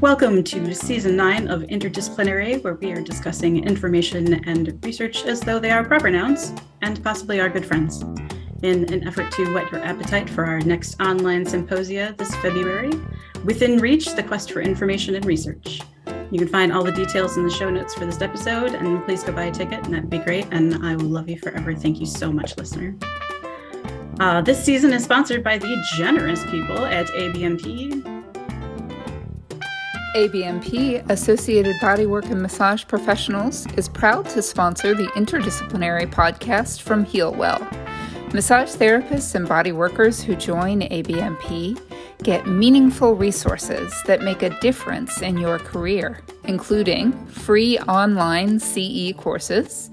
Welcome to season nine of Interdisciplinary, where we are discussing information and research as though they are proper nouns and possibly are good friends. In an effort to whet your appetite for our next online symposia this February, Within Reach, the quest for information and research. You can find all the details in the show notes for this episode, and please go buy a ticket, and that'd be great. And I will love you forever. Thank you so much, listener. Uh, this season is sponsored by the generous people at ABMP, ABMP, Associated Bodywork and Massage Professionals, is proud to sponsor the interdisciplinary podcast from Heal Well. Massage therapists and body workers who join ABMP get meaningful resources that make a difference in your career, including free online CE courses,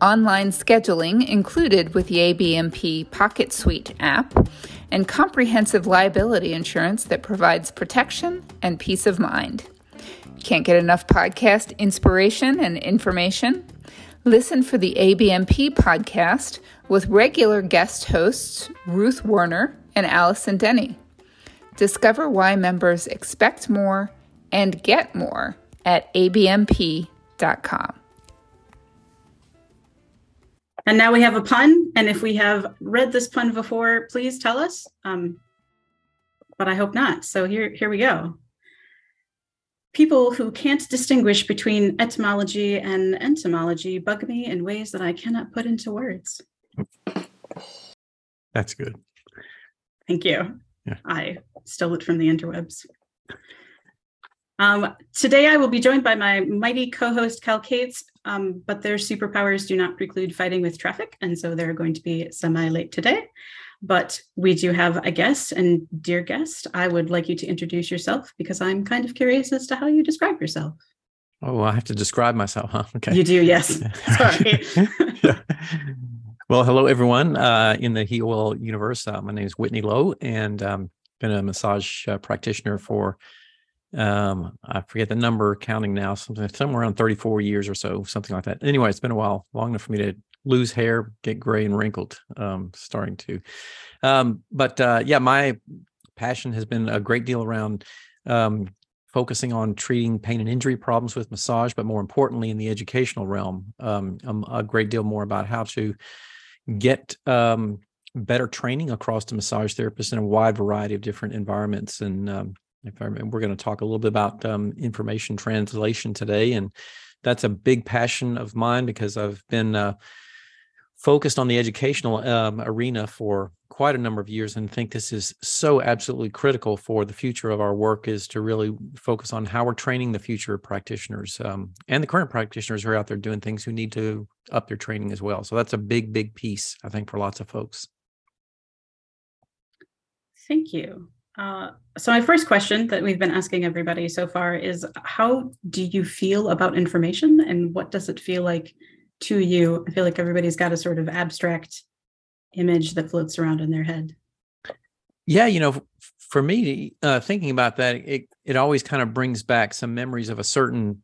online scheduling included with the ABMP PocketSuite app, and comprehensive liability insurance that provides protection and peace of mind. Can't get enough podcast inspiration and information? Listen for the ABMP podcast with regular guest hosts Ruth Werner and Allison Denny. Discover why members expect more and get more at abmp.com. And now we have a pun. And if we have read this pun before, please tell us. Um, but I hope not. So here, here we go. People who can't distinguish between etymology and entomology bug me in ways that I cannot put into words. That's good. Thank you. Yeah. I stole it from the interwebs. Um, today, I will be joined by my mighty co host, Cal Cates, um, but their superpowers do not preclude fighting with traffic. And so they're going to be semi late today. But we do have a guest. And dear guest, I would like you to introduce yourself because I'm kind of curious as to how you describe yourself. Oh, I have to describe myself, huh? Okay. You do, yes. Sorry. yeah. Well, hello, everyone uh, in the HealWell universe. Uh, my name is Whitney Lowe, and I've um, been a massage uh, practitioner for um i forget the number counting now something somewhere around 34 years or so something like that. Anyway it's been a while long enough for me to lose hair get gray and wrinkled um starting to. Um but uh yeah my passion has been a great deal around um focusing on treating pain and injury problems with massage but more importantly in the educational realm. Um a great deal more about how to get um better training across the massage therapists in a wide variety of different environments and um, if I remember, we're going to talk a little bit about um, information translation today, and that's a big passion of mine because I've been uh, focused on the educational um, arena for quite a number of years, and think this is so absolutely critical for the future of our work is to really focus on how we're training the future practitioners um, and the current practitioners who are out there doing things who need to up their training as well. So that's a big, big piece, I think, for lots of folks. Thank you. Uh, so my first question that we've been asking everybody so far is how do you feel about information and what does it feel like to you? I feel like everybody's got a sort of abstract image that floats around in their head. Yeah you know for me uh, thinking about that it, it always kind of brings back some memories of a certain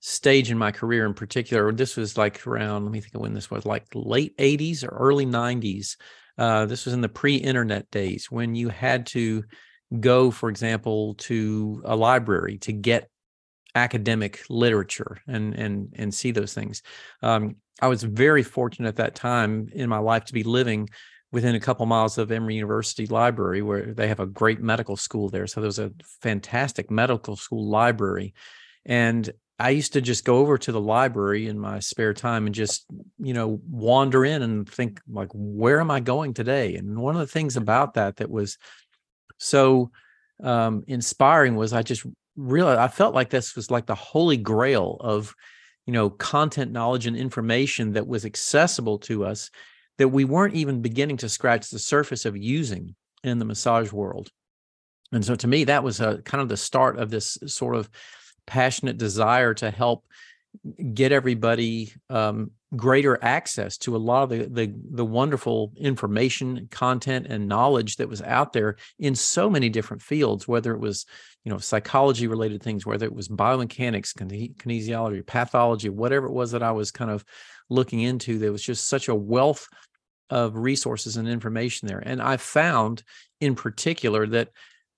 stage in my career in particular. This was like around let me think of when this was like late 80s or early 90s uh, this was in the pre-internet days when you had to go, for example, to a library to get academic literature and and and see those things. Um, I was very fortunate at that time in my life to be living within a couple miles of Emory University Library, where they have a great medical school there. So there was a fantastic medical school library, and I used to just go over to the library in my spare time and just, you know, wander in and think like, where am I going today? And one of the things about that that was so um, inspiring was I just realized I felt like this was like the holy grail of, you know, content, knowledge, and information that was accessible to us that we weren't even beginning to scratch the surface of using in the massage world. And so to me, that was a kind of the start of this sort of passionate desire to help get everybody um, greater access to a lot of the, the, the wonderful information content and knowledge that was out there in so many different fields whether it was you know psychology related things whether it was biomechanics kinesiology pathology whatever it was that i was kind of looking into there was just such a wealth of resources and information there. And i found in particular that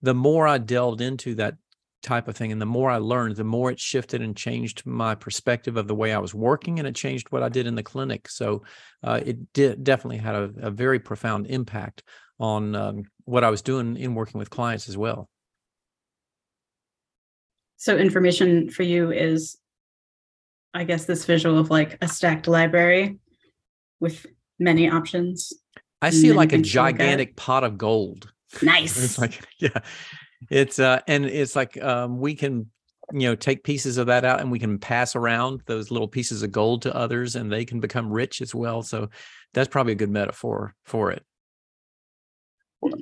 the more i delved into that type of thing. And the more I learned, the more it shifted and changed my perspective of the way I was working, and it changed what I did in the clinic. So uh, it did definitely had a, a, very profound impact on um, what I was doing in working with clients as well. So information for you is, I guess, this visual of like a stacked library with many options. I see like a gigantic pot of gold. Nice. it's like yeah, it's uh, and it's like um, we can you know take pieces of that out and we can pass around those little pieces of gold to others and they can become rich as well so that's probably a good metaphor for it.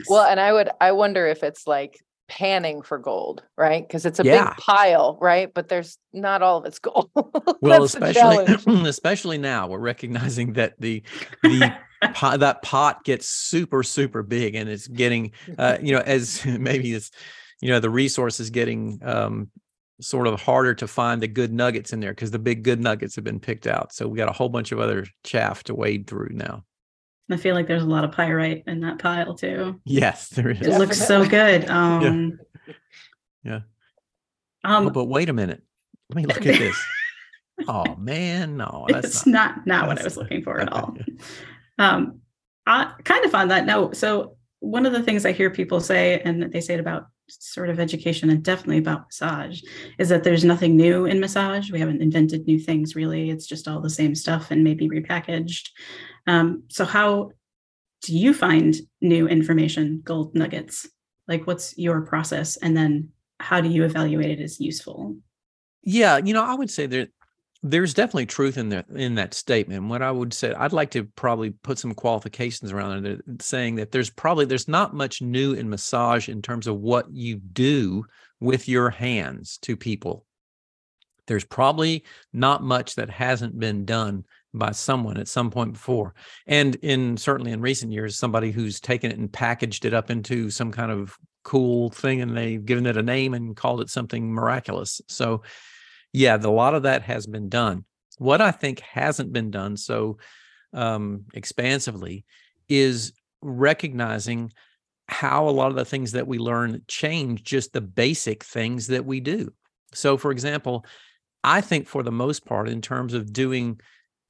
Well and i would i wonder if it's like panning for gold right? Because it's a yeah. big pile right? But there's not all of it's gold. Well especially especially now we're recognizing that the the pot, that pot gets super super big and it's getting uh, you know as maybe it's you know the resource is getting um, sort of harder to find the good nuggets in there because the big good nuggets have been picked out. So we got a whole bunch of other chaff to wade through now i feel like there's a lot of pyrite in that pile too. Yes there is. It looks so good um yeah, yeah. Um, oh, but wait a minute. Let me look at this. Oh man no that's not not, not what i was looking for at all. Um, I, kind of on that note, so one of the things I hear people say, and they say it about sort of education and definitely about massage, is that there's nothing new in massage. We haven't invented new things really. It's just all the same stuff and maybe repackaged. Um, so, how do you find new information, gold nuggets? Like, what's your process? And then how do you evaluate it as useful? Yeah, you know, I would say that there's definitely truth in that in that statement. What I would say, I'd like to probably put some qualifications around it, saying that there's probably there's not much new in massage in terms of what you do with your hands to people. There's probably not much that hasn't been done by someone at some point before, and in certainly in recent years, somebody who's taken it and packaged it up into some kind of cool thing, and they've given it a name and called it something miraculous. So yeah, a lot of that has been done. What I think hasn't been done so um, expansively is recognizing how a lot of the things that we learn change just the basic things that we do. So, for example, I think for the most part, in terms of doing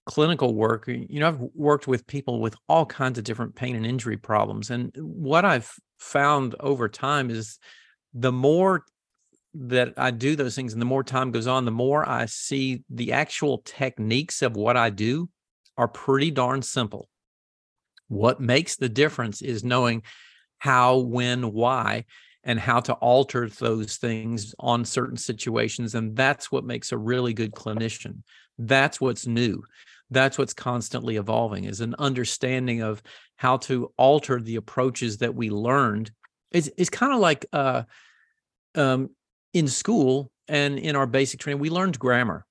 clinical work, you know, I've worked with people with all kinds of different pain and injury problems. And what I've found over time is the more that I do those things, and the more time goes on, the more I see the actual techniques of what I do are pretty darn simple. What makes the difference is knowing how, when, why, and how to alter those things on certain situations. And that's what makes a really good clinician. That's what's new. That's what's constantly evolving is an understanding of how to alter the approaches that we learned. It's, it's kind of like uh, um, in school and in our basic training, we learned grammar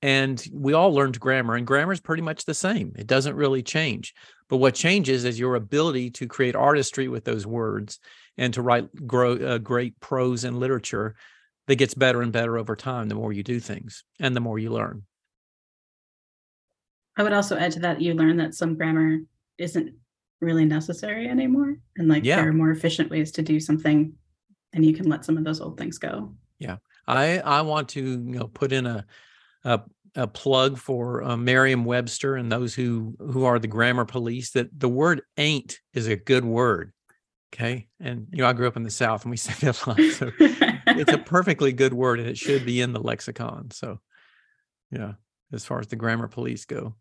and we all learned grammar and grammar is pretty much the same. It doesn't really change. But what changes is your ability to create artistry with those words and to write grow, uh, great prose and literature that gets better and better over time the more you do things and the more you learn. I would also add to that you learn that some grammar isn't really necessary anymore and like yeah. there are more efficient ways to do something and you can let some of those old things go. Yeah. I I want to you know put in a a, a plug for uh, Merriam-Webster and those who who are the grammar police that the word ain't is a good word. Okay. And you know, I grew up in the South and we say that a lot. So it's a perfectly good word and it should be in the lexicon. So yeah, as far as the grammar police go.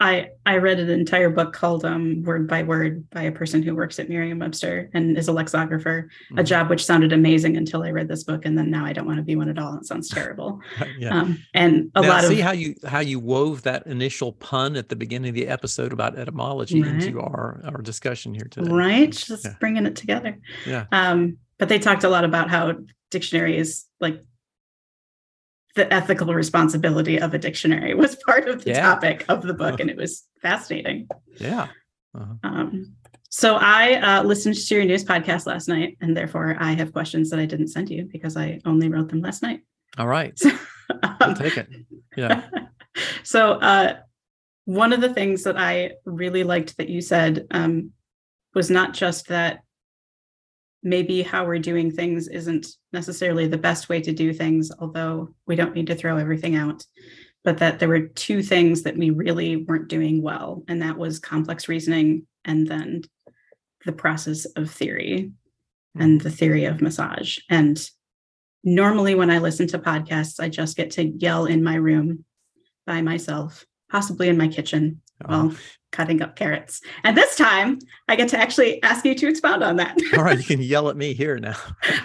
I I read an entire book called um, Word by Word by a person who works at Merriam-Webster and is a lexicographer, mm-hmm. a job which sounded amazing until I read this book, and then now I don't want to be one at all. It sounds terrible. yeah. Um, and a now, lot see of see how you how you wove that initial pun at the beginning of the episode about etymology right. into our our discussion here today. Right, just yeah. bringing it together. Yeah. Um, but they talked a lot about how dictionaries like the ethical responsibility of a dictionary was part of the yeah. topic of the book, and it was fascinating. Yeah. Uh-huh. Um, so I uh, listened to your news podcast last night, and therefore I have questions that I didn't send you because I only wrote them last night. All right. So, um, I'll take it. Yeah. so uh, one of the things that I really liked that you said um, was not just that maybe how we're doing things isn't necessarily the best way to do things, although we don't need to throw everything out. But that there were two things that we really weren't doing well, and that was complex reasoning and then the process of theory and hmm. the theory of massage. And normally, when I listen to podcasts, I just get to yell in my room by myself, possibly in my kitchen, oh. while cutting up carrots. And this time, I get to actually ask you to expound on that. All right, you can yell at me here now.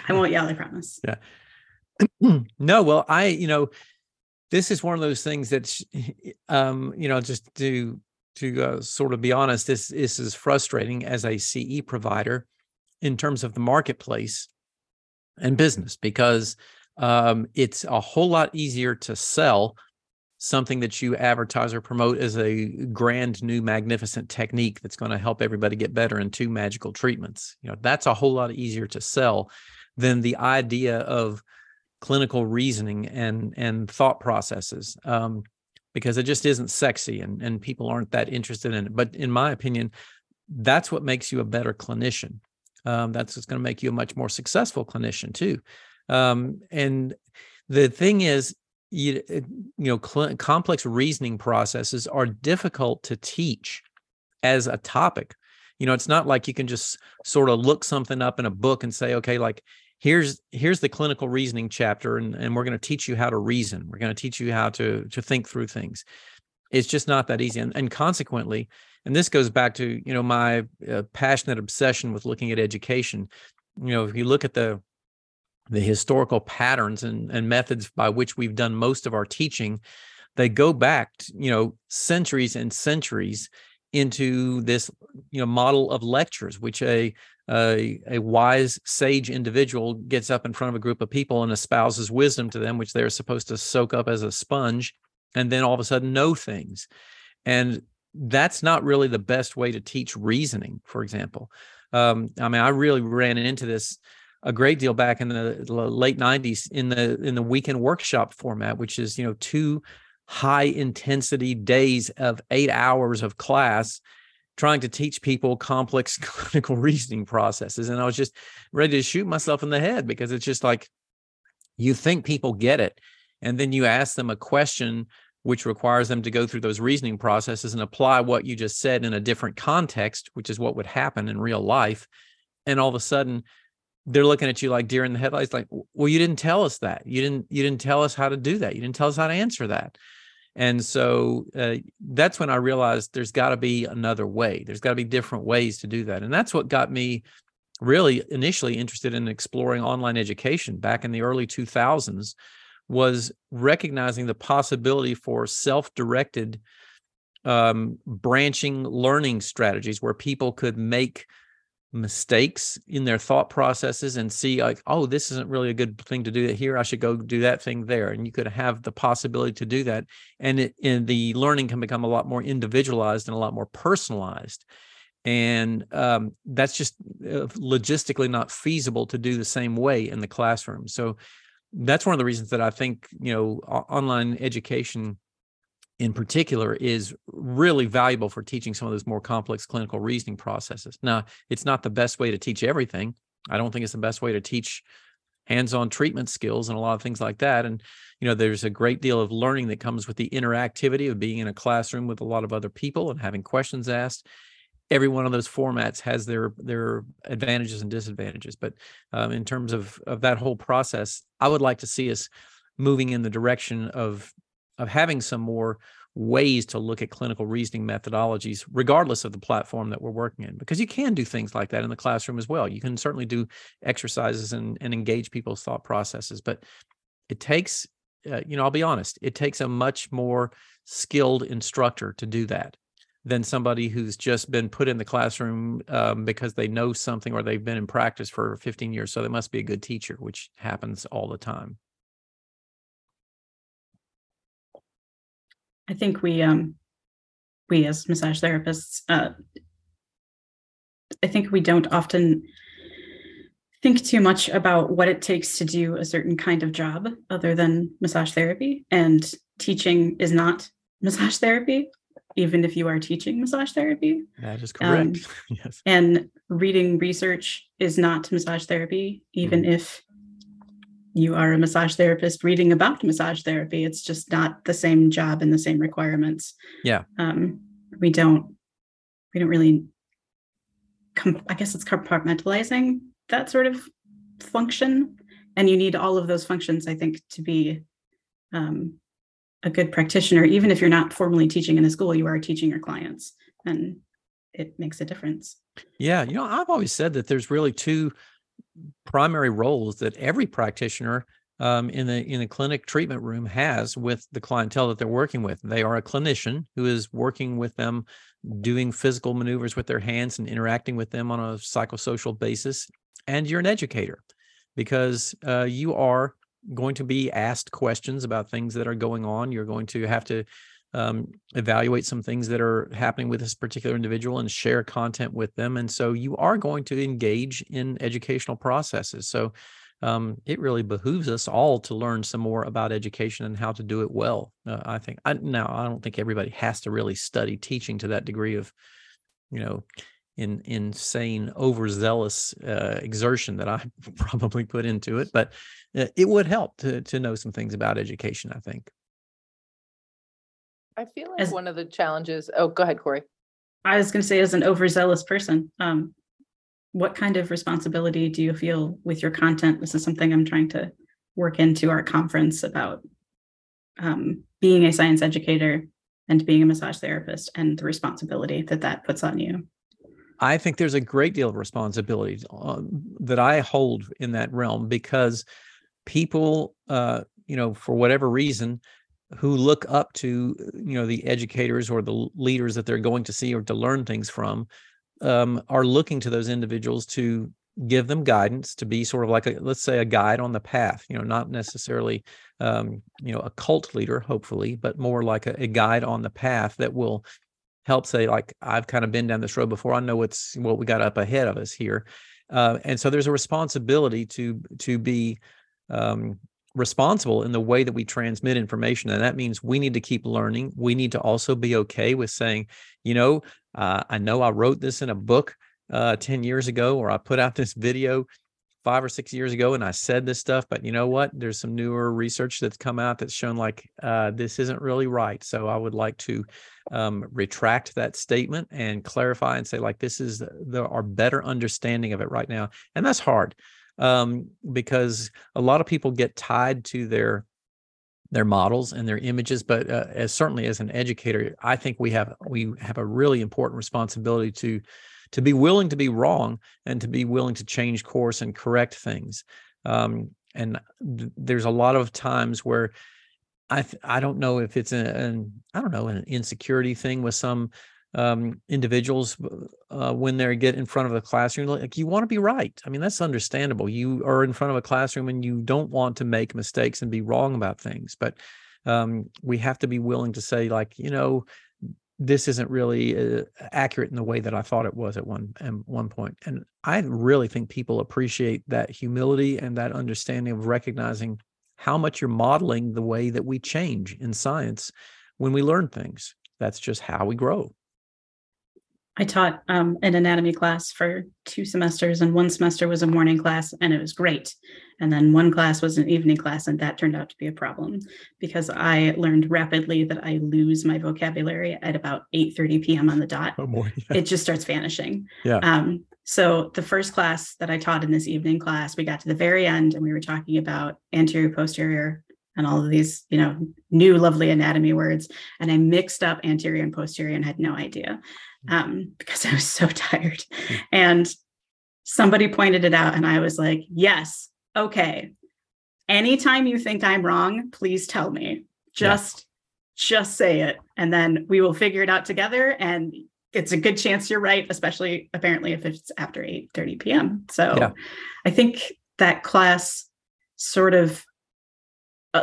I won't yell, I promise. Yeah. no, well, I, you know, this is one of those things that's, um, you know, just to to uh, sort of be honest, this this is frustrating as a CE provider in terms of the marketplace and business because um, it's a whole lot easier to sell something that you advertise or promote as a grand new magnificent technique that's going to help everybody get better in two magical treatments. You know that's a whole lot easier to sell than the idea of clinical reasoning and and thought processes um, because it just isn't sexy and and people aren't that interested in it. But in my opinion that's what makes you a better clinician. Um, that's what's going to make you a much more successful clinician too. Um, and the thing is you, you know cl- complex reasoning processes are difficult to teach as a topic. You know it's not like you can just sort of look something up in a book and say okay like here's here's the clinical reasoning chapter and, and we're going to teach you how to reason. We're going to teach you how to to think through things. It's just not that easy and, and consequently and this goes back to you know my uh, passionate obsession with looking at education. You know if you look at the the historical patterns and, and methods by which we've done most of our teaching they go back you know centuries and centuries into this you know model of lectures which a a, a wise sage individual gets up in front of a group of people and espouses wisdom to them which they're supposed to soak up as a sponge and then all of a sudden know things. And that's not really the best way to teach reasoning for example. Um, i mean i really ran into this a great deal back in the late 90s in the in the weekend workshop format which is you know two high intensity days of eight hours of class trying to teach people complex clinical reasoning processes. And I was just ready to shoot myself in the head because it's just like you think people get it. And then you ask them a question which requires them to go through those reasoning processes and apply what you just said in a different context, which is what would happen in real life. And all of a sudden, they're looking at you like deer in the headlights, like, well, you didn't tell us that. You didn't, you didn't tell us how to do that. You didn't tell us how to answer that. And so uh, that's when I realized there's got to be another way. There's got to be different ways to do that. And that's what got me really initially interested in exploring online education back in the early 2000s was recognizing the possibility for self-directed um, branching learning strategies where people could make mistakes in their thought processes and see like oh this isn't really a good thing to do here. I should go do that thing there. And you could have the possibility to do that and it and the learning can become a lot more individualized and a lot more personalized. And um, that's just uh, logistically not feasible to do the same way in the classroom. So that's one of the reasons that i think you know online education in particular is really valuable for teaching some of those more complex clinical reasoning processes. Now, it's not the best way to teach everything. I don't think it's the best way to teach hands-on treatment skills and a lot of things like that and you know there's a great deal of learning that comes with the interactivity of being in a classroom with a lot of other people and having questions asked every one of those formats has their their advantages and disadvantages but um, in terms of of that whole process i would like to see us moving in the direction of of having some more ways to look at clinical reasoning methodologies, regardless of the platform that we're working in, because you can do things like that in the classroom as well. You can certainly do exercises and, and engage people's thought processes, but it takes, uh, you know, I'll be honest, it takes a much more skilled instructor to do that than somebody who's just been put in the classroom um, because they know something or they've been in practice for 15 years. So they must be a good teacher, which happens all the time. I think we um we as massage therapists uh I think we don't often think too much about what it takes to do a certain kind of job other than massage therapy and teaching is not massage therapy even if you are teaching massage therapy. That is correct. Um, yes. And reading research is not massage therapy, even mm-hmm. if you are a massage therapist reading about massage therapy. It's just not the same job and the same requirements. Yeah. Um, we don't we don't really com- I guess it's compartmentalizing that sort of function. And you need all of those functions, I think, to be um, a good practitioner. Even if you're not formally teaching in a school, you are teaching your clients, and it makes a difference. Yeah, you know, I've always said that there's really two primary roles that every practitioner um, in the in the clinic treatment room has with the clientele that they're working with. They are a clinician who is working with them, doing physical maneuvers with their hands and interacting with them on a psychosocial basis, and you're an educator because uh, you are going to be asked questions about things that are going on. You're going to have to um, evaluate some things that are happening with this particular individual and share content with them. And so you are going to engage in educational processes. So um, it really behooves us all to learn some more about education and how to do it well. Uh, I think I, now I don't think everybody has to really study teaching to that degree of, you know, in insane overzealous uh, exertion that I probably put into it, but uh, it would help to to know some things about education. I think. I feel like as, one of the challenges. Oh, go ahead, Corey. I was going to say, as an overzealous person, um, what kind of responsibility do you feel with your content? This is something I'm trying to work into our conference about um, being a science educator and being a massage therapist and the responsibility that that puts on you. I think there's a great deal of responsibility uh, that I hold in that realm because people, uh, you know, for whatever reason, who look up to you know the educators or the leaders that they're going to see or to learn things from um, are looking to those individuals to give them guidance to be sort of like a let's say a guide on the path you know not necessarily um, you know a cult leader hopefully but more like a, a guide on the path that will help say like i've kind of been down this road before. I know what's what we got up ahead of us here. Uh, and so there's a responsibility to to be um, responsible in the way that we transmit information and that means we need to keep learning we need to also be okay with saying you know uh, i know i wrote this in a book uh, 10 years ago or i put out this video five or six years ago and I said this stuff, but you know what? There's some newer research that's come out that's shown like uh, this isn't really right. So I would like to um, retract that statement and clarify and say like this is the, our better understanding of it right now, and that's hard um, because a lot of people get tied to their their models and their images but uh, as certainly as an educator i think we have we have a really important responsibility to to be willing to be wrong and to be willing to change course and correct things. Um, and th- there's a lot of times where I th- I don't know if it's an, an I don't know an insecurity thing with some um, individuals uh, when they get in front of a classroom. Like you want to be right. I mean that's understandable. You are in front of a classroom and you don't want to make mistakes and be wrong about things, but um, we have to be willing to say like you know this isn't really uh, accurate in the way that I thought it was at one at one point. And I really think people appreciate that humility and that understanding of recognizing how much you're modeling the way that we change in science when we learn things. That's just how we grow. I taught um, an anatomy class for two semesters, and one semester was a morning class, and it was great. And then one class was an evening class, and that turned out to be a problem because I learned rapidly that I lose my vocabulary at about 8 30 p.m. on the dot. Oh boy. Yeah. It just starts vanishing. Yeah. Um, so the first class that I taught in this evening class, we got to the very end and we were talking about anterior posterior and all of these, you know, new lovely anatomy words. And I mixed up anterior and posterior and had no idea um, because I was so tired. Hmm. And somebody pointed it out, and I was like, yes, okay. Anytime you think I'm wrong, please tell me. Just just say it and then we will figure it out together and it's a good chance you're right especially apparently if it's after 8 30 p.m so yeah. i think that class sort of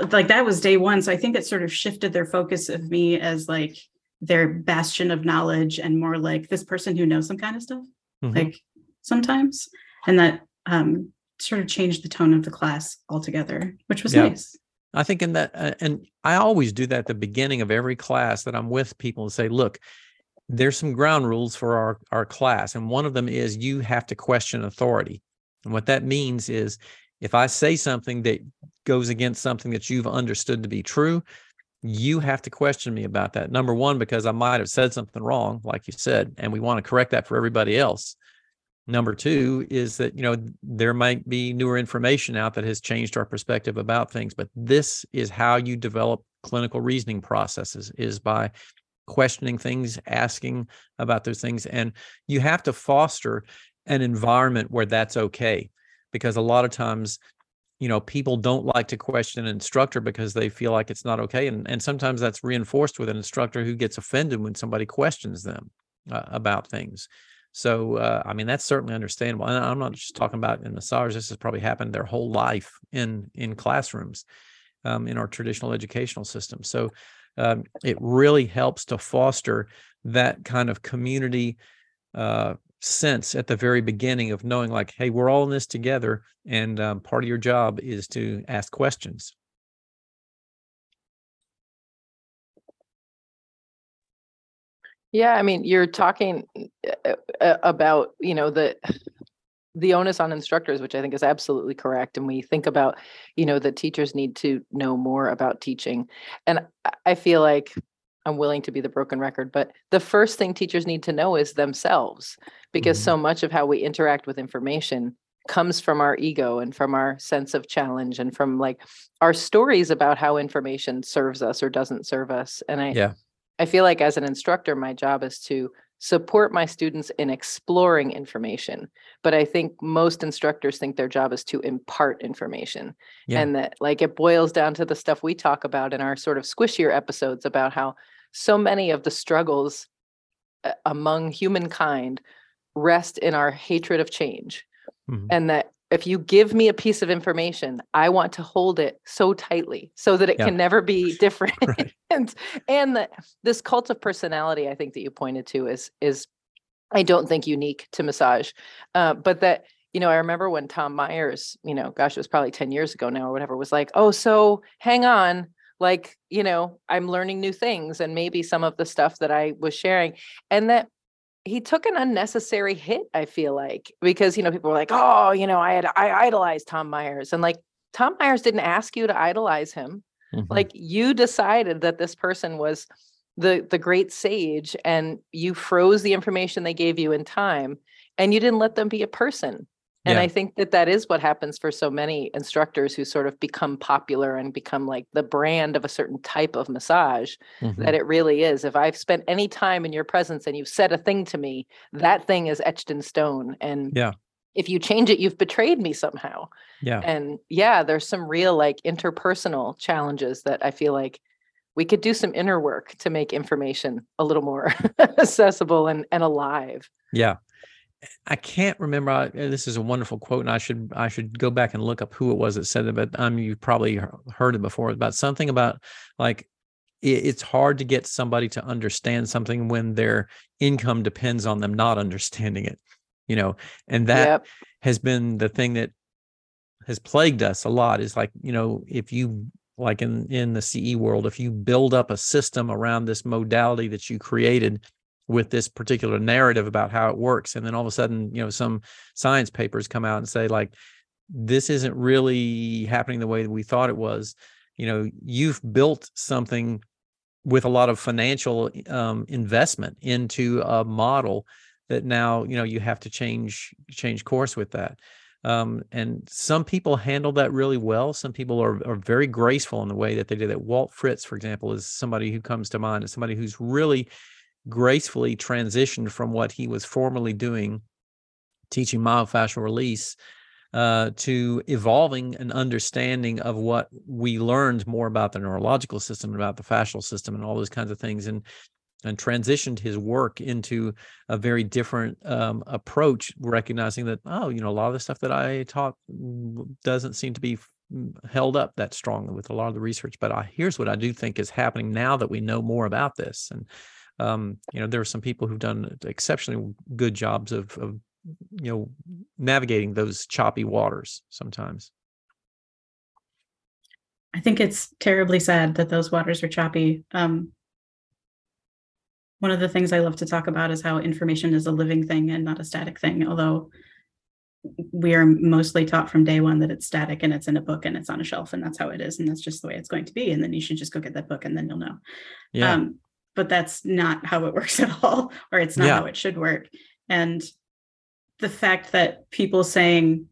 like that was day one so i think it sort of shifted their focus of me as like their bastion of knowledge and more like this person who knows some kind of stuff mm-hmm. like sometimes and that um sort of changed the tone of the class altogether which was yeah. nice I think in that, uh, and I always do that at the beginning of every class that I'm with people and say, look, there's some ground rules for our, our class. And one of them is you have to question authority. And what that means is if I say something that goes against something that you've understood to be true, you have to question me about that. Number one, because I might have said something wrong, like you said, and we want to correct that for everybody else. Number two is that, you know, there might be newer information out that has changed our perspective about things, but this is how you develop clinical reasoning processes is by questioning things, asking about those things. And you have to foster an environment where that's okay. Because a lot of times you know people don't like to question an instructor because they feel like it's not okay and, and sometimes that's reinforced with an instructor who gets offended when somebody questions them uh, about things. So uh, i mean that's certainly understandable and i'm not just talking about in massage this has probably happened their whole life in in classrooms um, in our traditional educational system. So um, it really helps to foster that kind of community uh, sense at the very beginning of knowing like hey we're all in this together and um, part of your job is to ask questions. Yeah i mean you're talking uh, uh, about you know the the onus on instructors which i think is absolutely correct and we think about you know that teachers need to know more about teaching and i feel like I'm willing to be the broken record, but the first thing teachers need to know is themselves because mm-hmm. so much of how we interact with information comes from our ego and from our sense of challenge and from like our stories about how information serves us or doesn't serve us. And I yeah. I feel like as an instructor my job is to support my students in exploring information but i think most instructors think their job is to impart information yeah. and that like it boils down to the stuff we talk about in our sort of squishier episodes about how so many of the struggles uh, among humankind rest in our hatred of change. Mm-hmm. And that if you give me a piece of information, I want to hold it so tightly so that it yeah. can never be different. right. and and the, this cult of personality, I think that you pointed to is is I don't think unique to massage, uh, but that you know I remember when Tom Myers, you know, gosh, it was probably ten years ago now or whatever, was like, oh, so hang on, like you know i'm learning new things and maybe some of the stuff that i was sharing and that he took an unnecessary hit i feel like because you know people were like oh you know i had i idolized tom myers and like tom myers didn't ask you to idolize him mm-hmm. like you decided that this person was the the great sage and you froze the information they gave you in time and you didn't let them be a person and yeah. I think that that is what happens for so many instructors who sort of become popular and become like the brand of a certain type of massage. Mm-hmm. That it really is. If I've spent any time in your presence and you've said a thing to me, that thing is etched in stone. And yeah. if you change it, you've betrayed me somehow. Yeah. And yeah, there's some real like interpersonal challenges that I feel like we could do some inner work to make information a little more accessible and, and alive. Yeah. I can't remember. This is a wonderful quote, and I should I should go back and look up who it was that said it. But um, you probably heard it before about something about like it, it's hard to get somebody to understand something when their income depends on them not understanding it. You know, and that yep. has been the thing that has plagued us a lot. Is like you know if you like in in the CE world, if you build up a system around this modality that you created with this particular narrative about how it works and then all of a sudden you know some science papers come out and say like this isn't really happening the way that we thought it was. You know you've built something with a lot of financial um, investment into a model that now you know you have to change change course with that. Um, and some people handle that really well. Some people are, are very graceful in the way that they do that. Walt fritz for example is somebody who comes to mind as somebody who's really gracefully transitioned from what he was formerly doing, teaching myofascial release, uh, to evolving an understanding of what we learned more about the neurological system, about the fascial system, and all those kinds of things, and and transitioned his work into a very different um, approach, recognizing that oh, you know, a lot of the stuff that I taught doesn't seem to be held up that strongly with a lot of the research. But I, here's what I do think is happening now that we know more about this, and um, you know there are some people who've done exceptionally good jobs of, of you know navigating those choppy waters sometimes. I think it's terribly sad that those waters are choppy. Um, one of the things I love to talk about is how information is a living thing and not a static thing, although we are mostly taught from day one that it's static and it's in a book and it's on a shelf and that's how it is and that's just the way it's going to be and then you should just go get that book and then you'll know. Yeah. Um, but that's not how it works at all or it's not Yeah. how it should work and the fact that people saying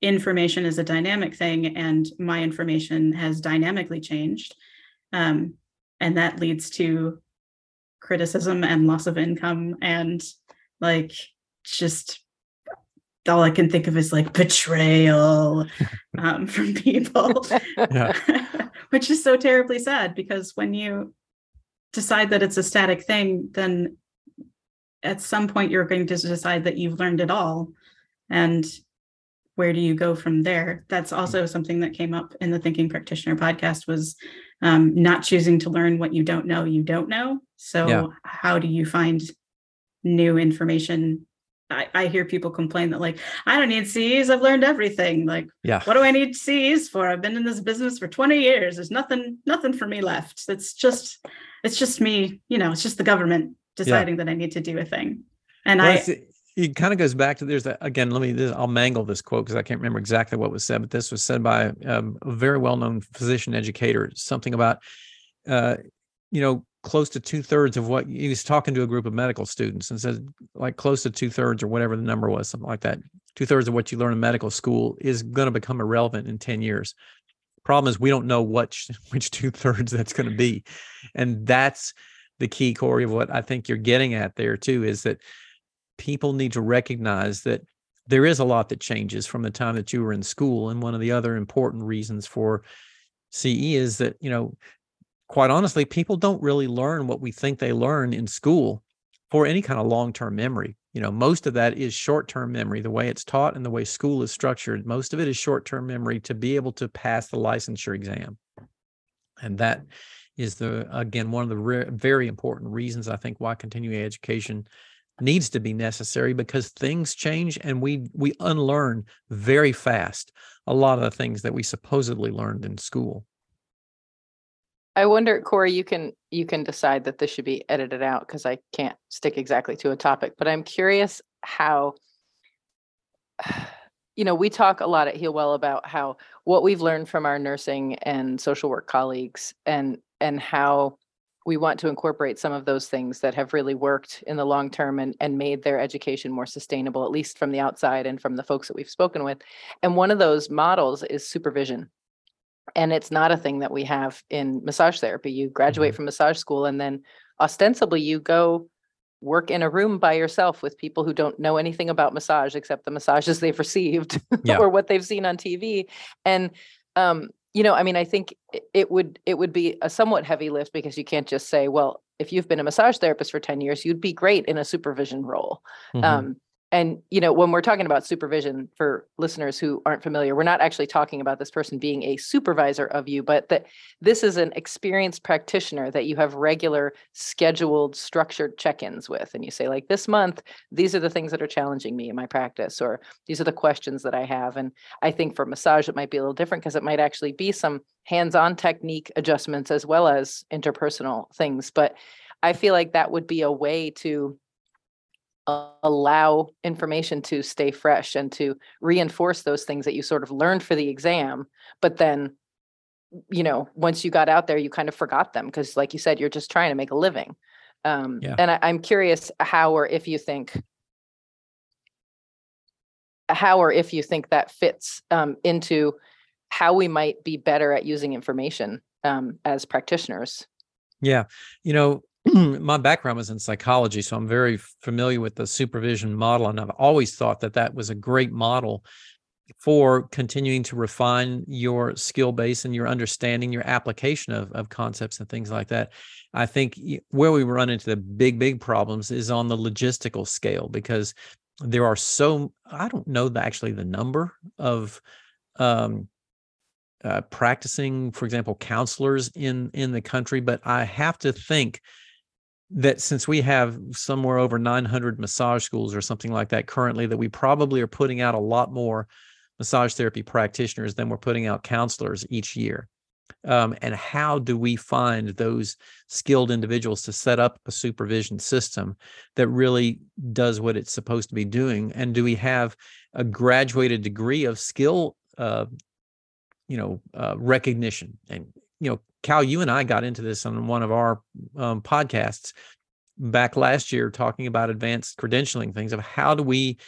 information is a dynamic thing and my information has dynamically changed um, and that leads to criticism and loss of income and like just all I can think of is like betrayal um, from people, Yeah. which is so terribly sad because when you decide that it's a static thing, then at some point you're going to decide that you've learned it all. And where do you go from there? That's also something that came up in the Thinking Practitioner podcast was um, not choosing to learn what you don't know, you don't know. So Yeah. how do you find new information? I, I hear people complain that like, I don't need CEs. I've learned everything. Like, yeah what do I need CEs for? I've been in this business for 20 years. There's nothing, nothing for me left. It's just, it's just me, you know, it's just the government deciding that I need to do a thing. And Well, I, it, kind of goes back to there's a, again let me this, i'll mangle this quote because i can't remember exactly what was said but this was said by um, a very well-known physician educator something about uh, you know close to two-thirds of what he was talking to a group of medical students and said like close to two-thirds or whatever the number was something like that. Two-thirds of what you learn in medical school is going to become irrelevant in 10 years. Problem is we don't know what which two-thirds that's going to be. And that's the key Corey of what I think you're getting at there too is that people need to recognize that there is a lot that changes from the time that you were in school. And one of the other important reasons for CE is that, you know, quite honestly, people don't really learn what we think they learn in school for any kind of long term memory. You know, most of that is short term memory, the way it's taught and the way school is structured. Most of it is short term memory to be able to pass the licensure exam. And that is the, again, one of the re- very important reasons I think why continuing education needs to be necessary because things change and we we unlearn very fast a lot of the things that we supposedly learned in school. I wonder, Corey, you can you can decide that this should be edited out because I can't stick exactly to a topic, but I'm curious how you know, we talk a lot at Heal Well about how what we've learned from our nursing and social work colleagues and and how we want to incorporate some of those things that have really worked in the long term and, and made their education more sustainable, at least from the outside and from the folks that we've spoken with. And one of those models is supervision. And it's not a thing that we have in massage therapy. You graduate from massage school and then ostensibly you go work in a room by yourself with people who don't know anything about massage except the massages they've received Yeah. or what they've seen on TV. And um, you know, I mean, I think it would it would be a somewhat heavy lift because you can't just say, well, if you've been a massage therapist for 10 years, you'd be great in a supervision role. Mhm. Um, and you know, when we're talking about supervision for listeners who aren't familiar, we're not actually talking about this person being a supervisor of you, but that this is an experienced practitioner that you have regular, scheduled, structured check-ins with. And you say, like, this month, these are the things that are challenging me in my practice, or these are the questions that I have. And I think for massage, it might be a little different because it might actually be some hands-on technique adjustments as well as interpersonal things. But I feel like that would be a way to allow information to stay fresh and to reinforce those things that you sort of learned for the exam, but then you know, once you got out there, you kind of forgot them because, like you said, you're just trying to make a living. Um, Yeah. And I, I'm curious how or if you think how or if you think that fits um, into how we might be better at using information um, as practitioners. Yeah. You know, my background was in psychology, so I'm very familiar with the supervision model. And I've always thought that that was a great model for continuing to refine your skill base and your understanding, your application of, of concepts and things like that. I think where we run into the big, big problems is on the logistical scale because there are so, I don't know the, actually the number of um, uh, practicing, for example, counselors in in the country, but I have to think that since we have somewhere over 900 massage schools or something like that currently, that we probably are putting out a lot more massage therapy practitioners, than we're putting out counselors each year. Um, and how do we find those skilled individuals to set up a supervision system that really does what it's supposed to be doing? And do we have a graduated degree of skill, uh, you know, uh, recognition? And you know, Cal, you and I got into this on one of our um, podcasts back last year, talking about advanced credentialing things of how do we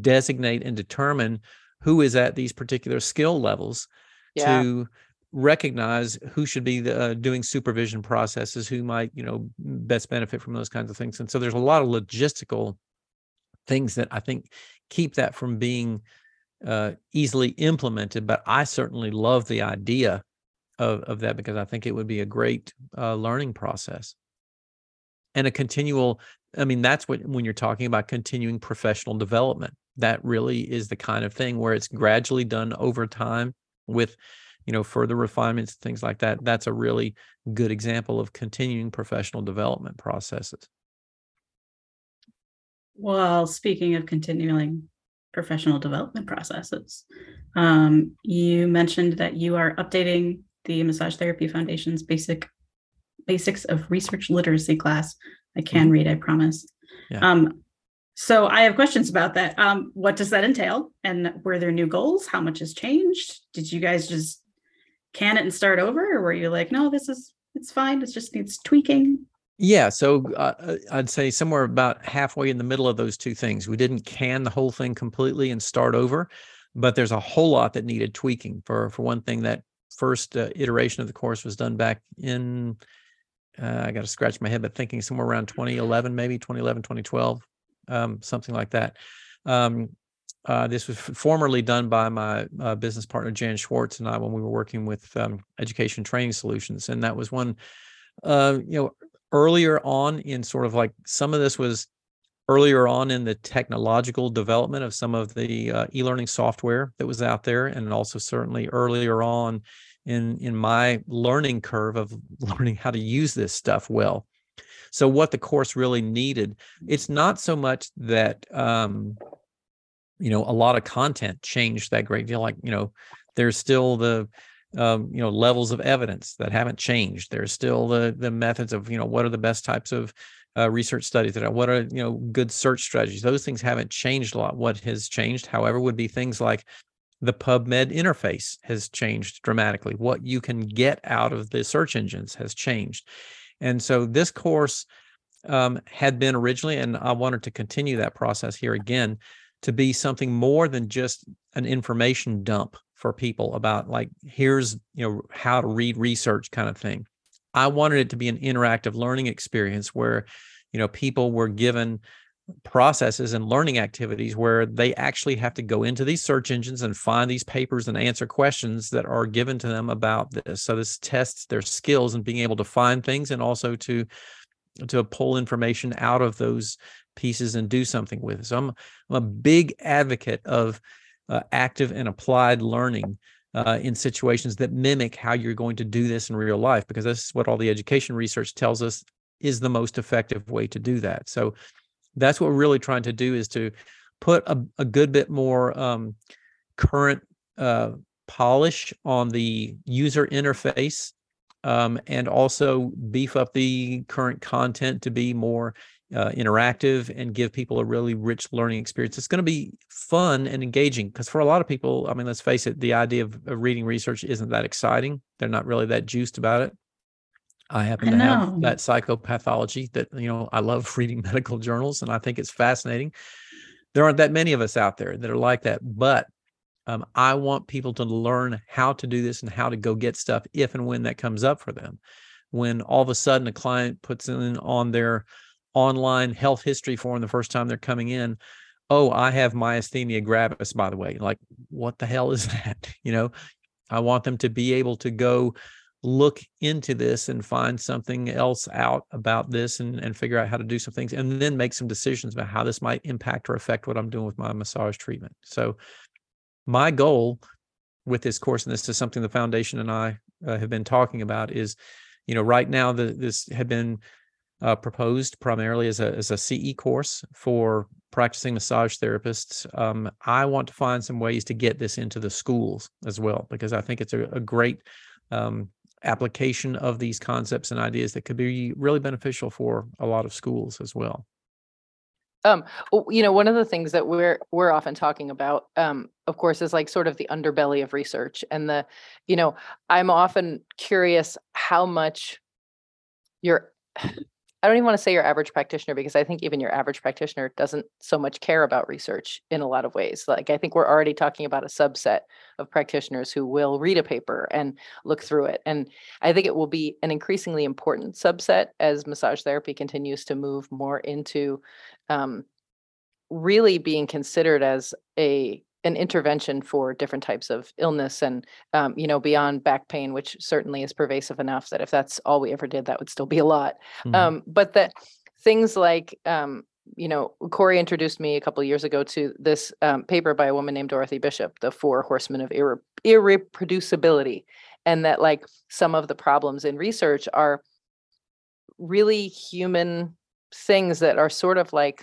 designate and determine who is at these particular skill levels yeah. to recognize who should be the, uh, doing supervision processes, who might, you know, best benefit from those kinds of things. And so there's a lot of logistical things that I think keep that from being uh, easily implemented. But I certainly love the idea of, of that because I think it would be a great uh, learning process and a continual. I mean, that's what when you're talking about continuing professional development, that really is the kind of thing where it's gradually done over time with you know further refinements things like that that's a really good example of continuing professional development processes well speaking of continuing professional development processes um, you mentioned that you are updating the massage therapy foundation's basic basics of research literacy class i can mm-hmm. read i promise yeah. um, so I have questions about that. Um, what does that entail? And were there new goals? How much has changed? Did you guys just can it and start over or were you like no this is it's fine it just needs tweaking yeah so uh, uh, i'd say somewhere about halfway in the middle of those two things we didn't can the whole thing completely and start over but there's a whole lot that needed tweaking for for one thing that first uh, iteration of the course was done back in uh, i got to scratch my head but thinking somewhere around 2011 maybe 2011 2012 um, something like that. Um, uh, this was formerly done by my uh, business partner Jan Schwartz and I when we were working with um, Education Training Solutions, and that was one, uh, you know, earlier on in sort of like some of this was earlier on in the technological development of some of the uh, e-learning software that was out there, and also certainly earlier on in in my learning curve of learning how to use this stuff well. So what the course really needed, it's not so much that. Um, you know a lot of content changed that great deal like you know there's still the um, you know levels of evidence that haven't changed there's still the the methods of you know what are the best types of uh, research studies that are what are you know good search strategies. Those things haven't changed a lot. What has changed however would be things like the pubmed interface has changed dramatically. What you can get out of the search engines has changed. And so this course um, had been originally and i wanted to continue that process here again to be something more than just an information dump for people about like here's you know how to read research kind of thing i wanted it to be an interactive learning experience where you know people were given processes and learning activities where they actually have to go into these search engines and find these papers and answer questions that are given to them about this so this tests their skills and being able to find things and also to to pull information out of those pieces and do something with it. So I'm, I'm a big advocate of uh, active and applied learning uh, in situations that mimic how you're going to do this in real life, because this is what all the education research tells us is the most effective way to do that. So that's what we're really trying to do is to put a, a good bit more um, current uh, polish on the user interface um, and also beef up the current content to be more uh, interactive and give people a really rich learning experience. It's going to be fun and engaging because for a lot of people, I mean, let's face it, the idea of, of reading research isn't that exciting. They're not really that juiced about it. I happen I to have that psychopathology that, you know, I love reading medical journals and I think it's fascinating. There aren't that many of us out there that are like that, but um, I want people to learn how to do this and how to go get stuff if and when that comes up for them. When all of a sudden a client puts in on their online health history form the first time they're coming in. Oh i have myasthenia gravis by the way like what the hell is that? You know i want them to be able to go look into this and find something else out about this and, and figure out how to do some things and then make some decisions about how this might impact or affect what i'm doing with my massage treatment. So my goal with this course and this is something the foundation and i uh, have been talking about is you know right now the, this had been uh, proposed primarily as a as a CE course for practicing massage therapists. Um, I want to find some ways to get this into the schools as well because I think it's a, a great um, application of these concepts and ideas that could be really beneficial for a lot of schools as well. Um, you know, one of the things that we're we're often talking about, um, of course, is like sort of the underbelly of research and the, you know, I'm often curious how much your I don't even want to say your average practitioner because I think even your average practitioner doesn't so much care about research in a lot of ways. Like I think we're already talking about a subset of practitioners who will read a paper and look through it. And I think it will be an increasingly important subset as massage therapy continues to move more into um, really being considered as a an intervention for different types of illness and um, you know beyond back pain which certainly is pervasive enough that if that's all we ever did that would still be a lot mm-hmm. um, but that things like um, you know corey introduced me a couple of years ago to this um, paper by a woman named dorothy bishop the four horsemen of irre- irreproducibility and that like some of the problems in research are really human things that are sort of like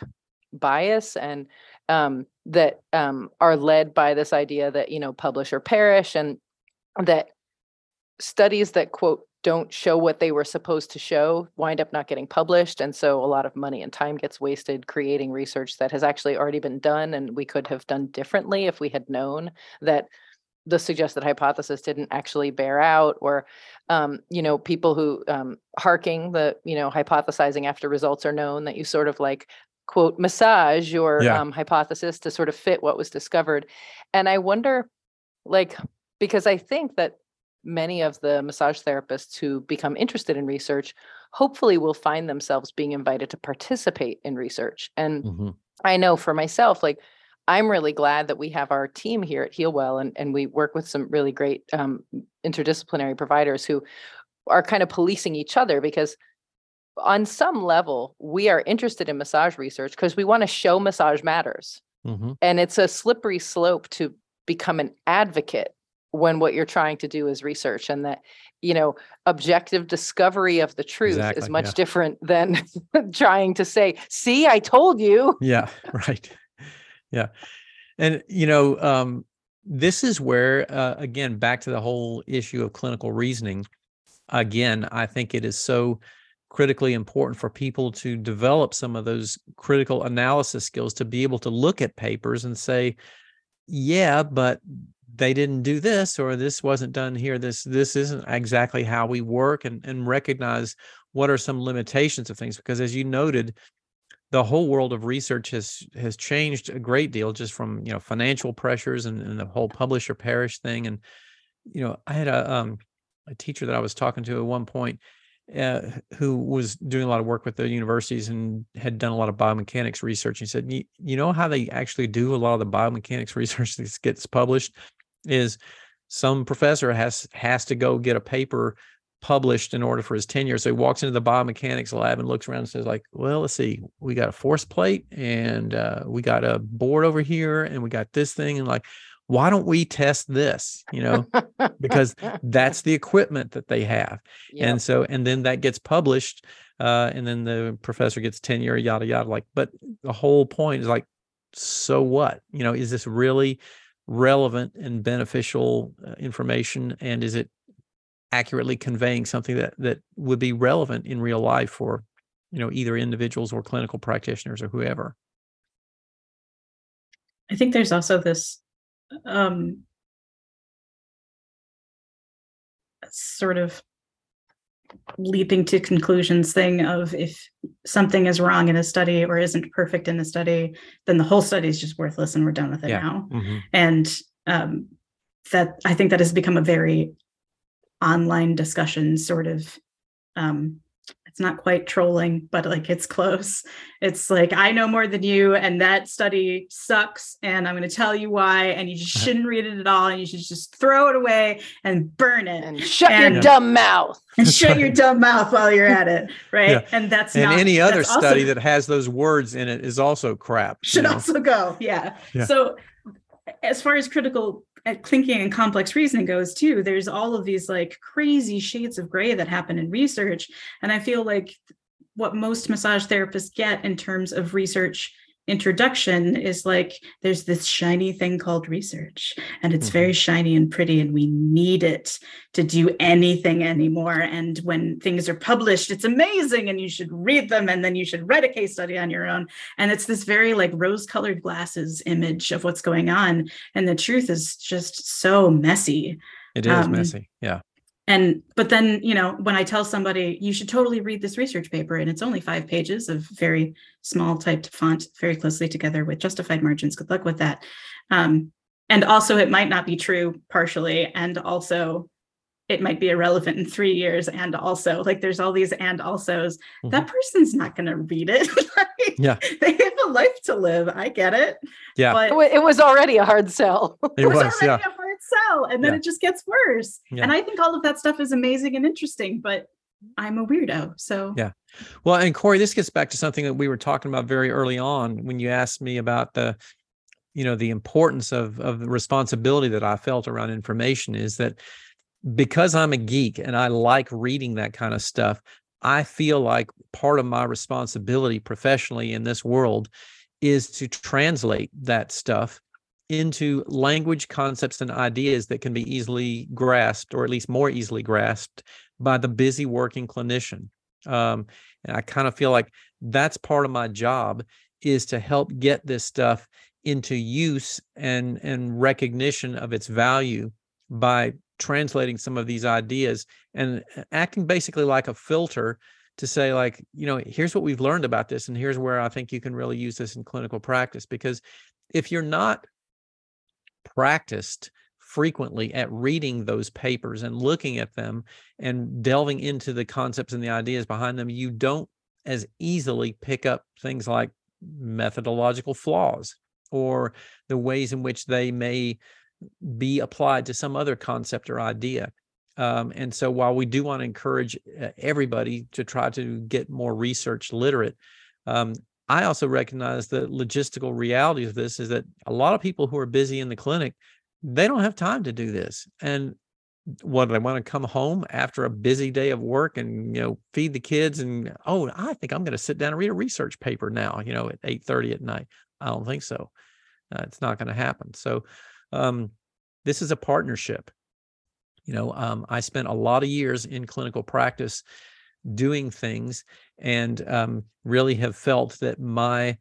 bias and um, that um, are led by this idea that you know publish or perish and that studies that quote don't show what they were supposed to show wind up not getting published and so a lot of money and time gets wasted creating research that has actually already been done and we could have done differently if we had known that the suggested hypothesis didn't actually bear out or um, you know people who um, harking the you know hypothesizing after results are known that you sort of like quote massage your yeah. um, hypothesis to sort of fit what was discovered and i wonder like because i think that many of the massage therapists who become interested in research hopefully will find themselves being invited to participate in research and mm-hmm. i know for myself like i'm really glad that we have our team here at healwell and, and we work with some really great um, interdisciplinary providers who are kind of policing each other because on some level, we are interested in massage research because we want to show massage matters. Mm-hmm. And it's a slippery slope to become an advocate when what you're trying to do is research and that you know objective discovery of the truth exactly, is much yeah. different than trying to say see i told you yeah right yeah and you know um this is where uh, again back to the whole issue of clinical reasoning again i think it is so critically important for people to develop some of those critical analysis skills to be able to look at papers and say yeah but they didn't do this or this wasn't done here. This this isn't exactly how we work and and recognize what are some limitations of things because as you noted the whole world of research has has changed a great deal just from you know financial pressures and, and the whole publisher perish thing and you know i had a um a teacher that i was talking to at one point uh, who was doing a lot of work with the universities and had done a lot of biomechanics research. He said, you, know how they actually do a lot of the biomechanics research that gets published is some professor has has to go get a paper published in order for his tenure. So he walks into the biomechanics lab and looks around and says, like, well, let's see, we got a force plate and uh, we got a board over here and we got this thing. And like, why don't we test this? You know because that's the equipment that they have. Yep. and so and then that gets published uh, and then the professor gets tenure yada yada like but the whole point is like so what? You know is this really relevant and beneficial uh, information? And is it accurately conveying something that that would be relevant in real life for you know either individuals or clinical practitioners or whoever? I think there's also this um, sort of leaping to conclusions thing of if something is wrong in a study or isn't perfect in a study, then the whole study is just worthless and we're done with it yeah. now. Mm-hmm. And um, that I think that has become a very online discussion sort of um, it's not quite trolling, but like it's close. It's like I know more than you, and that study sucks, and I'm going to tell you why, and you just shouldn't read it at all, and you should just throw it away and burn it and shut and, your dumb mouth and shut your dumb mouth while you're at it, right? Yeah. And that's and not, any other study also, that has those words in it is also crap. Should know? also go, yeah. yeah. So as far as critical thinking and complex reasoning goes too there's all of these like crazy shades of gray that happen in research. And i feel like what most massage therapists get in terms of research introduction is like there's this shiny thing called research and it's mm-hmm. very shiny and pretty and we need it to do anything anymore. And when things are published it's amazing and you should read them and then you should write a case study on your own. And it's this very like rose colored glasses image of what's going on. And the truth is just so messy. It is um, messy. Yeah and but then you know when i tell somebody you should totally read this research paper and it's only five pages of very small typed font very closely together with justified margins good luck with that. Um, and also it might not be true partially and also it might be irrelevant in three years and also like there's all these and also's. Mm-hmm. that person's not going to read it. Like, yeah. they have a life to live. I get it. Yeah. But it was already a hard sell. It, was, was yeah sell and then yeah. it just gets worse yeah. and i think all of that stuff is amazing and interesting but i'm a weirdo so yeah well and corey this gets back to something that we were talking about very early on when you asked me about the you know the importance of of the responsibility that i felt around information is that because i'm a geek and i like reading that kind of stuff i feel like part of my responsibility professionally in this world is to translate that stuff into language concepts and ideas that can be easily grasped or at least more easily grasped by the busy working clinician. Um, and i kind of feel like that's part of my job is to help get this stuff into use and and recognition of its value by translating some of these ideas and acting basically like a filter to say like you know here's what we've learned about this and here's where i think you can really use this in clinical practice. Because if you're not practiced frequently at reading those papers and looking at them and delving into the concepts and the ideas behind them, you don't as easily pick up things like methodological flaws or the ways in which they may be applied to some other concept or idea. Um, and so, while we do want to encourage uh, everybody to try to get more research literate, um, I also recognize the logistical reality of this is that a lot of people who are busy in the clinic, they don't have time to do this. And what they want to come home after a busy day of work and you know feed the kids and oh i think i'm going to sit down and read a research paper now you know at 8:30 at night. I don't think so. Uh, it's not going to happen. So um, this is a partnership. You know um, i spent a lot of years in clinical practice doing things and um, really have felt that my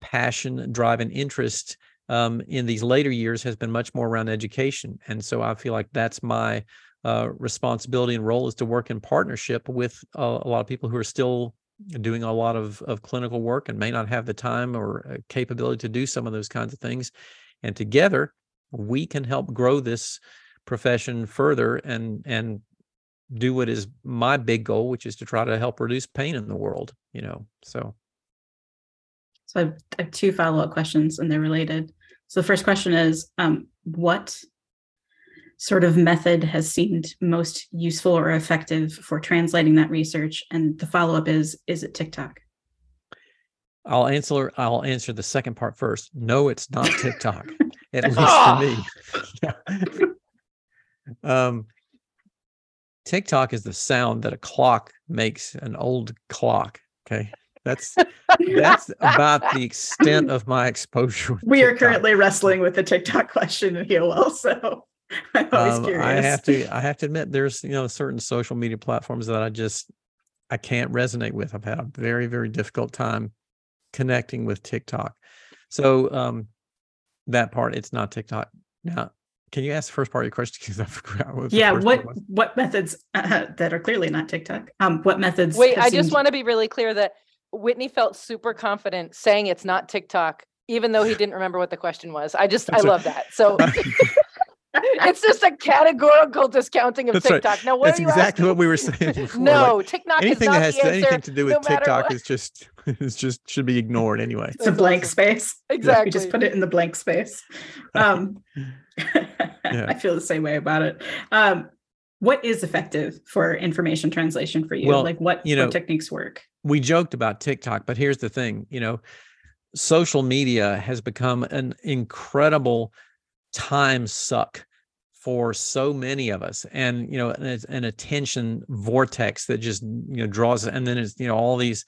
passion, drive, and interest um, in these later years has been much more around education. And so I feel like that's my uh, responsibility and role is to work in partnership with a lot of people who are still doing a lot of, of clinical work and may not have the time or uh, capability to do some of those kinds of things. And together, we can help grow this profession further and and do what is my big goal, which is to try to help reduce pain in the world, you know. So so I have, two follow-up questions and they're related. So the first question is um, what sort of method has seemed most useful or effective for translating that research? And the follow-up is is it TikTok? I'll answer I'll answer the second part first. No, it's not TikTok, at least for me. um TikTok is the sound that a clock makes, an old clock. Okay. That's that's about the extent of my exposure. we TikTok. are currently wrestling with the TikTok question in Healwell, so I'm always um, curious. I have to I have to admit there's you know certain social media platforms that I just I can't resonate with. I've had a very very difficult time connecting with TikTok. So um that part it's not TikTok. Now can you ask the first part of your question? Because I forgot what. Yeah, what what methods uh, that are clearly not TikTok? Um, what methods? Wait, I just want to be really clear that Whitney felt super confident saying it's not TikTok, even though he didn't remember what the question was. I just That's I love that. So. it's just a categorical discounting of That's TikTok. Right. Now, what That's are you exactly asking? what we were saying before. no, like, TikTok anything that has to, anything to do with no TikTok is just is just should be ignored anyway. It's a blank space. Exactly. We just put it in the blank space. Um, yeah. I feel the same way about it. Um, what is effective for information translation for you? Well, like what, you know, what techniques work? We joked about TikTok, but here's the thing, you know, social media has become an incredible time suck for so many of us and you know an, an attention vortex that just you know draws and then it's you know all these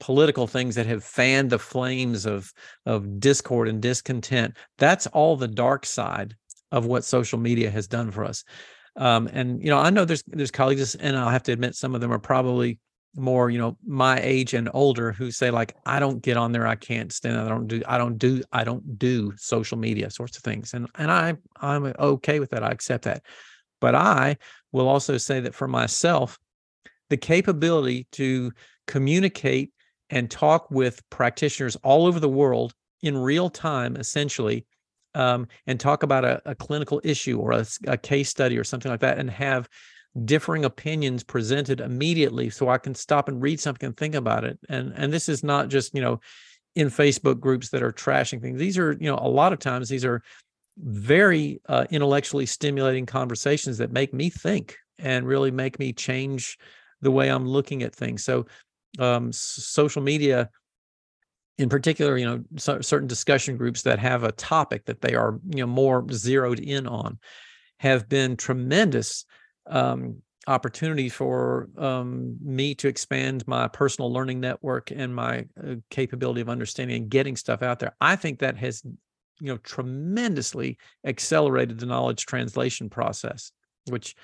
political things that have fanned the flames of of discord and discontent. That's all the dark side of what social media has done for us. Um, and you know i know there's there's colleagues and i'll have to admit some of them are probably more you know my age and older who say like i don't get on there i can't stand i don't do i don't do i don't do social media sorts of things and and i i'm okay with that i accept that but i will also say that for myself the capability to communicate and talk with practitioners all over the world in real time essentially um, and talk about a, a clinical issue or a, a case study or something like that and have differing opinions presented immediately so I can stop and read something and think about it. And and this is not just, you know, in Facebook groups that are trashing things. These are, you know, a lot of times these are very uh, intellectually stimulating conversations that make me think and really make me change the way I'm looking at things. So um, social media in particular, you know, so, certain discussion groups that have a topic that they are, you know, more zeroed in on have been tremendous um, opportunity for um, me to expand my personal learning network and my uh, capability of understanding and getting stuff out there. I think that has, you know, tremendously accelerated the knowledge translation process, which,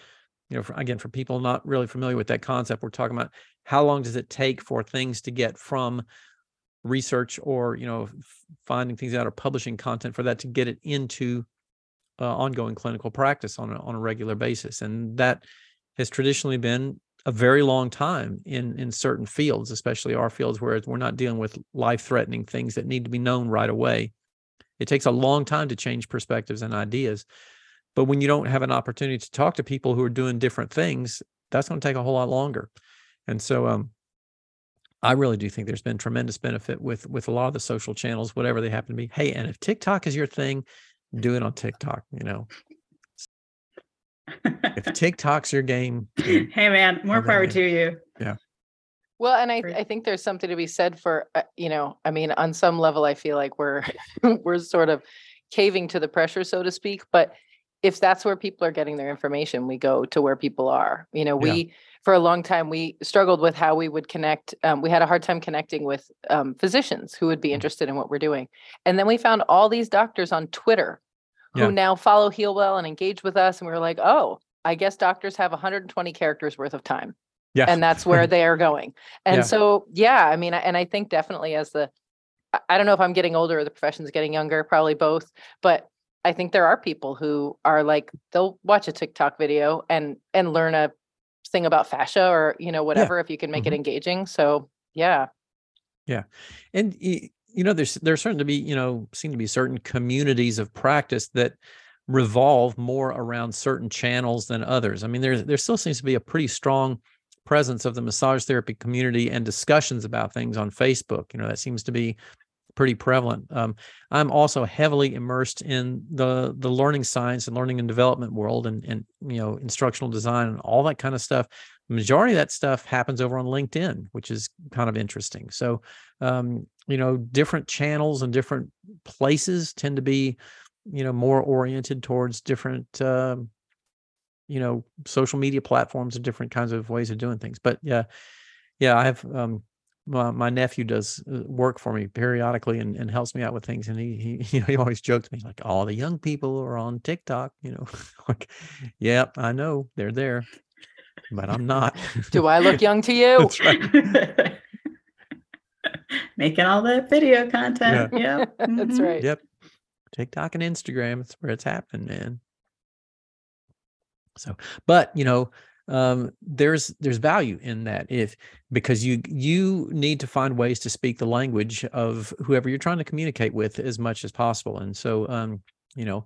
you know, for, again, for people not really familiar with that concept, we're talking about how long does it take for things to get from research or you know finding things out or publishing content for that to get it into uh, ongoing clinical practice on a, on a regular basis and that has traditionally been a very long time in in certain fields especially our fields where we're not dealing with life threatening things that need to be known right away it takes a long time to change perspectives and ideas but when you don't have an opportunity to talk to people who are doing different things that's going to take a whole lot longer and so um I really do think there's been tremendous benefit with with a lot of the social channels, whatever they happen to be. Hey, and if TikTok is your thing, do it on TikTok. You know, if TikTok's your game, hey man, more power to you. Yeah. Well, and I I think there's something to be said for uh, you know, I mean, on some level, I feel like we're we're sort of caving to the pressure, so to speak. But if that's where people are getting their information, we go to where people are. You know, we yeah. for a long time we struggled with how we would connect. Um, we had a hard time connecting with um, physicians who would be mm. interested in what we're doing, and then we found all these doctors on Twitter who now follow Healwell and engage with us. And we were like, oh, I guess doctors have 120 characters worth of time. Yeah. And that's where they are going. And yeah. so, yeah, I mean, and I think definitely as the, I don't know if I'm getting older or the profession's getting younger, probably both, but I think there are people who are like, they'll watch a TikTok video and, and learn a thing about fascia or, you know, whatever, yeah. if you can make mm-hmm. it engaging. So, yeah. Yeah. And you know, there's there's certain to be, you know, seem to be certain communities of practice that revolve more around certain channels than others. I mean, there's there still seems to be a pretty strong presence of the massage therapy community and discussions about things on Facebook. You know, that seems to be pretty prevalent. Um, I'm also heavily immersed in the the learning science and learning and development world and and you know instructional design and all that kind of stuff. Majority of that stuff happens over on LinkedIn, which is kind of interesting. So um, you know different channels and different places tend to be you know more oriented towards different uh, you know social media platforms and different kinds of ways of doing things. But yeah yeah i have um my, my nephew does uh, work for me periodically and, and helps me out with things and he he you know he always jokes me like all the young people are on tiktok you know like yep yeah, i know they're there but i'm not. Do i look young to you making all the video content. Yeah, yep. mm-hmm. that's right. Yep. TikTok and Instagram, it's where it's happening, man. So, but you know, um, there's there's value in that if because you you need to find ways to speak the language of whoever you're trying to communicate with as much as possible. And so, um, you know,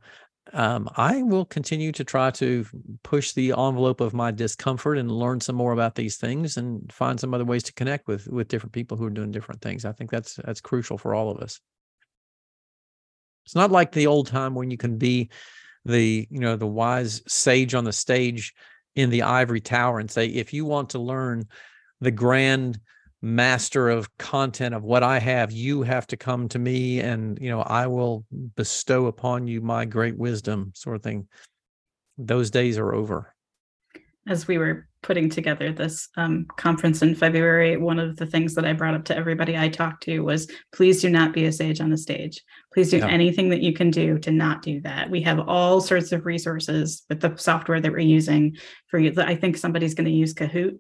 um, I will continue to try to push the envelope of my discomfort and learn some more about these things and find some other ways to connect with with different people who are doing different things. I think that's that's crucial for all of us. It's not like the old time when you can be the you know the wise sage on the stage in the ivory tower and say if you want to learn the grand master of content of what I have, you have to come to me and, you know, I will bestow upon you my great wisdom, sort of thing. those days are over. As we were putting together this um, conference in February, one of the things that I brought up to everybody I talked to was please do not be a sage on the stage. Please do Yeah. anything that you can do to not do that. We have all sorts of resources with the software that we're using for you. I think somebody's going to use Kahoot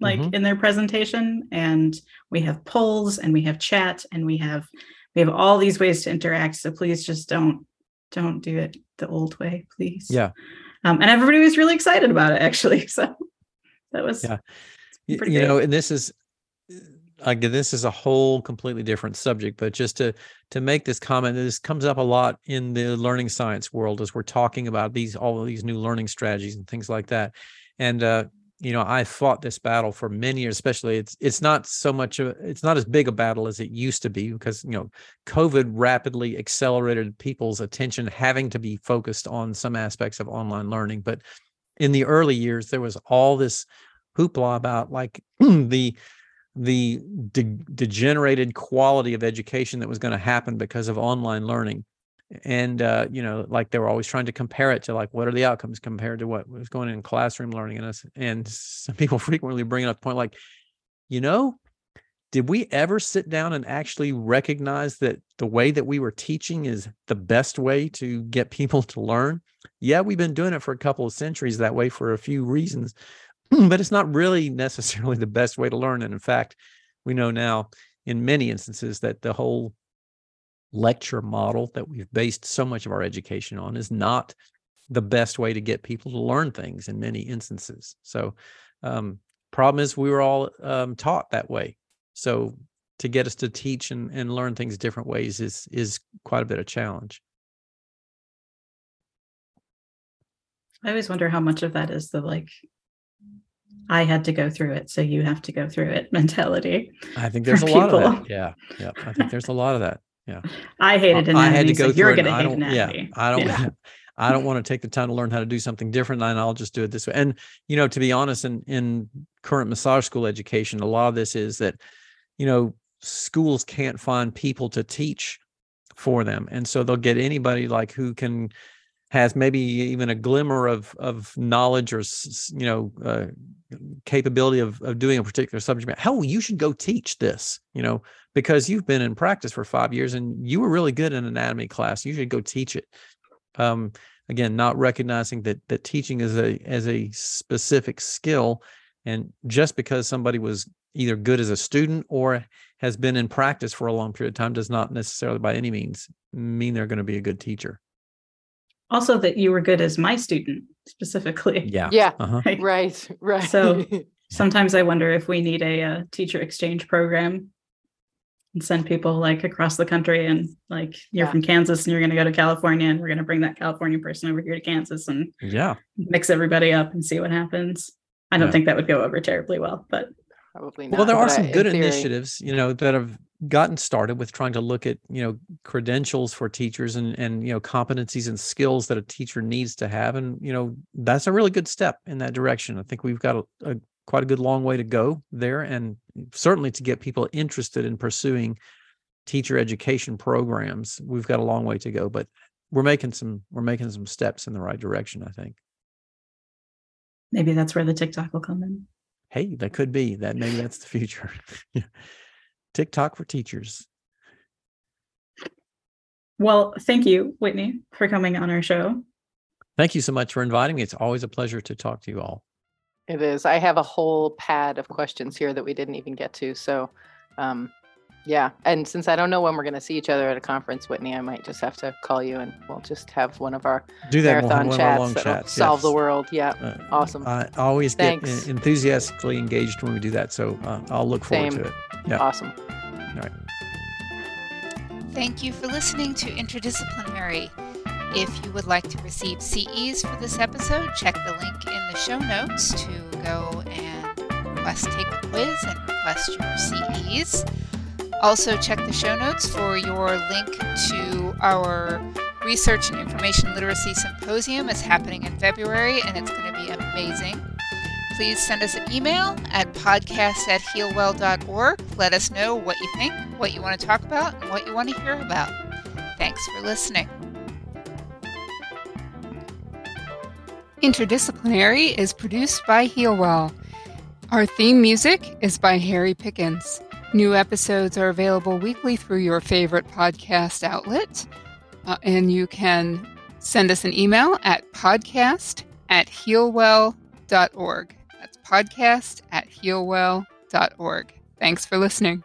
like Mhm. in their presentation and we have polls and we have chat and we have we have all these ways to interact so please just don't don't do it the old way please Yeah. um, and everybody was really excited about it actually so that was Yeah. Pretty you great. know and this is again this is a whole completely different subject but just to to make this comment this comes up a lot in the learning science world as we're talking about these all of these new learning strategies and things like that and uh you know i fought this battle for many years especially it's it's not so much of it's not as big a battle as it used to be because you know covid rapidly accelerated people's attention having to be focused on some aspects of online learning. But in the early years there was all this hoopla about like the the de- degenerated quality of education that was going to happen because of online learning and uh, you know like they were always trying to compare it to like what are the outcomes compared to what was going in classroom learning and us and some people frequently bring up the point like you know did we ever sit down and actually recognize that the way that we were teaching is the best way to get people to learn yeah we've been doing it for a couple of centuries that way for a few reasons but it's not really necessarily the best way to learn. And in fact, we know now in many instances that the whole lecture model that we've based so much of our education on is not the best way to get people to learn things in many instances. So, um, problem is we were all um, taught that way. So to get us to teach and, and learn things different ways is is quite a bit of challenge. i always wonder how much of that is the like i had to go through it so you have to go through it mentality I think there's a lot of that. people. Yeah, yeah. I think there's a lot of that. I hated I anatomy had to so go you're going to hate anatomy yeah, I don't, Yeah. I don't want to take the time to learn how to do something different, and I'll just do it this way. And you know, to be honest, in in current massage school education, a lot of this is that, you know, schools can't find people to teach for them, and so they'll get anybody like who can has maybe even a glimmer of of knowledge or you know uh, capability of of doing a particular subject matter. Hell, you should go teach this. You know, because you've been in practice for five years and you were really good in anatomy class. You should go teach it. Um, again, not recognizing that that teaching is a as a specific skill, and just because somebody was either good as a student or has been in practice for a long period of time does not necessarily by any means mean they're going to be a good teacher. Also that you were good as my student specifically Yeah. Yeah, Uh-huh. Right. right, right. So- sometimes i wonder if we need a, uh teacher exchange program and send people like across the country and like you're Yeah. from kansas and you're going to go to california and we're going to bring that california person over here to kansas and Yeah. mix everybody up and see what happens i don't Yeah. think that would go over terribly well but Probably not. well there are but I- some in good theory- initiatives you know that have gotten started with trying to look at you know credentials for teachers and and you know competencies and skills that a teacher needs to have and you know that's a really good step in that direction i think we've got a, a quite a good long way to go there and certainly to get people interested in pursuing teacher education programs we've got a long way to go but we're making some we're making some steps in the right direction i think maybe that's where the tiktok will come in hey that could be that maybe that's the future tiktok for teachers well thank you whitney for coming on our show Thank you so much for inviting me. It's always a pleasure to talk to you all. It is. I have a whole pad of questions here that we didn't even get to. So, um, yeah. And since I don't know when we're going to see each other at a conference, Whitney, I might just have to call you and we'll just have one of our Do that. We'll marathon one chats long that'll chats. solve the world. Yeah. Uh, Awesome. I always get enthusiastically engaged when we do that. So uh, I'll look forward Same. to it. Yeah. Awesome. All right. Thank you for listening to Interdisciplinary. If you would like to receive CEs for this episode, check the link in the show notes to go and request take a quiz and request your CEs. Also, check the show notes for your link to our Research and Information Literacy Symposium. It's happening in February and it's going to be amazing. Please send us an email at podcast at healwell.org. Let us know what you think, what you want to talk about, and what you want to hear about. Thanks for listening. Interdisciplinary is produced by Healwell. Our theme music is by Harry Pickens. New episodes are available weekly through your favorite podcast outlet. Uh, and you can send us an email at podcast at healwell.org. That's podcast at healwell.org. Thanks for listening.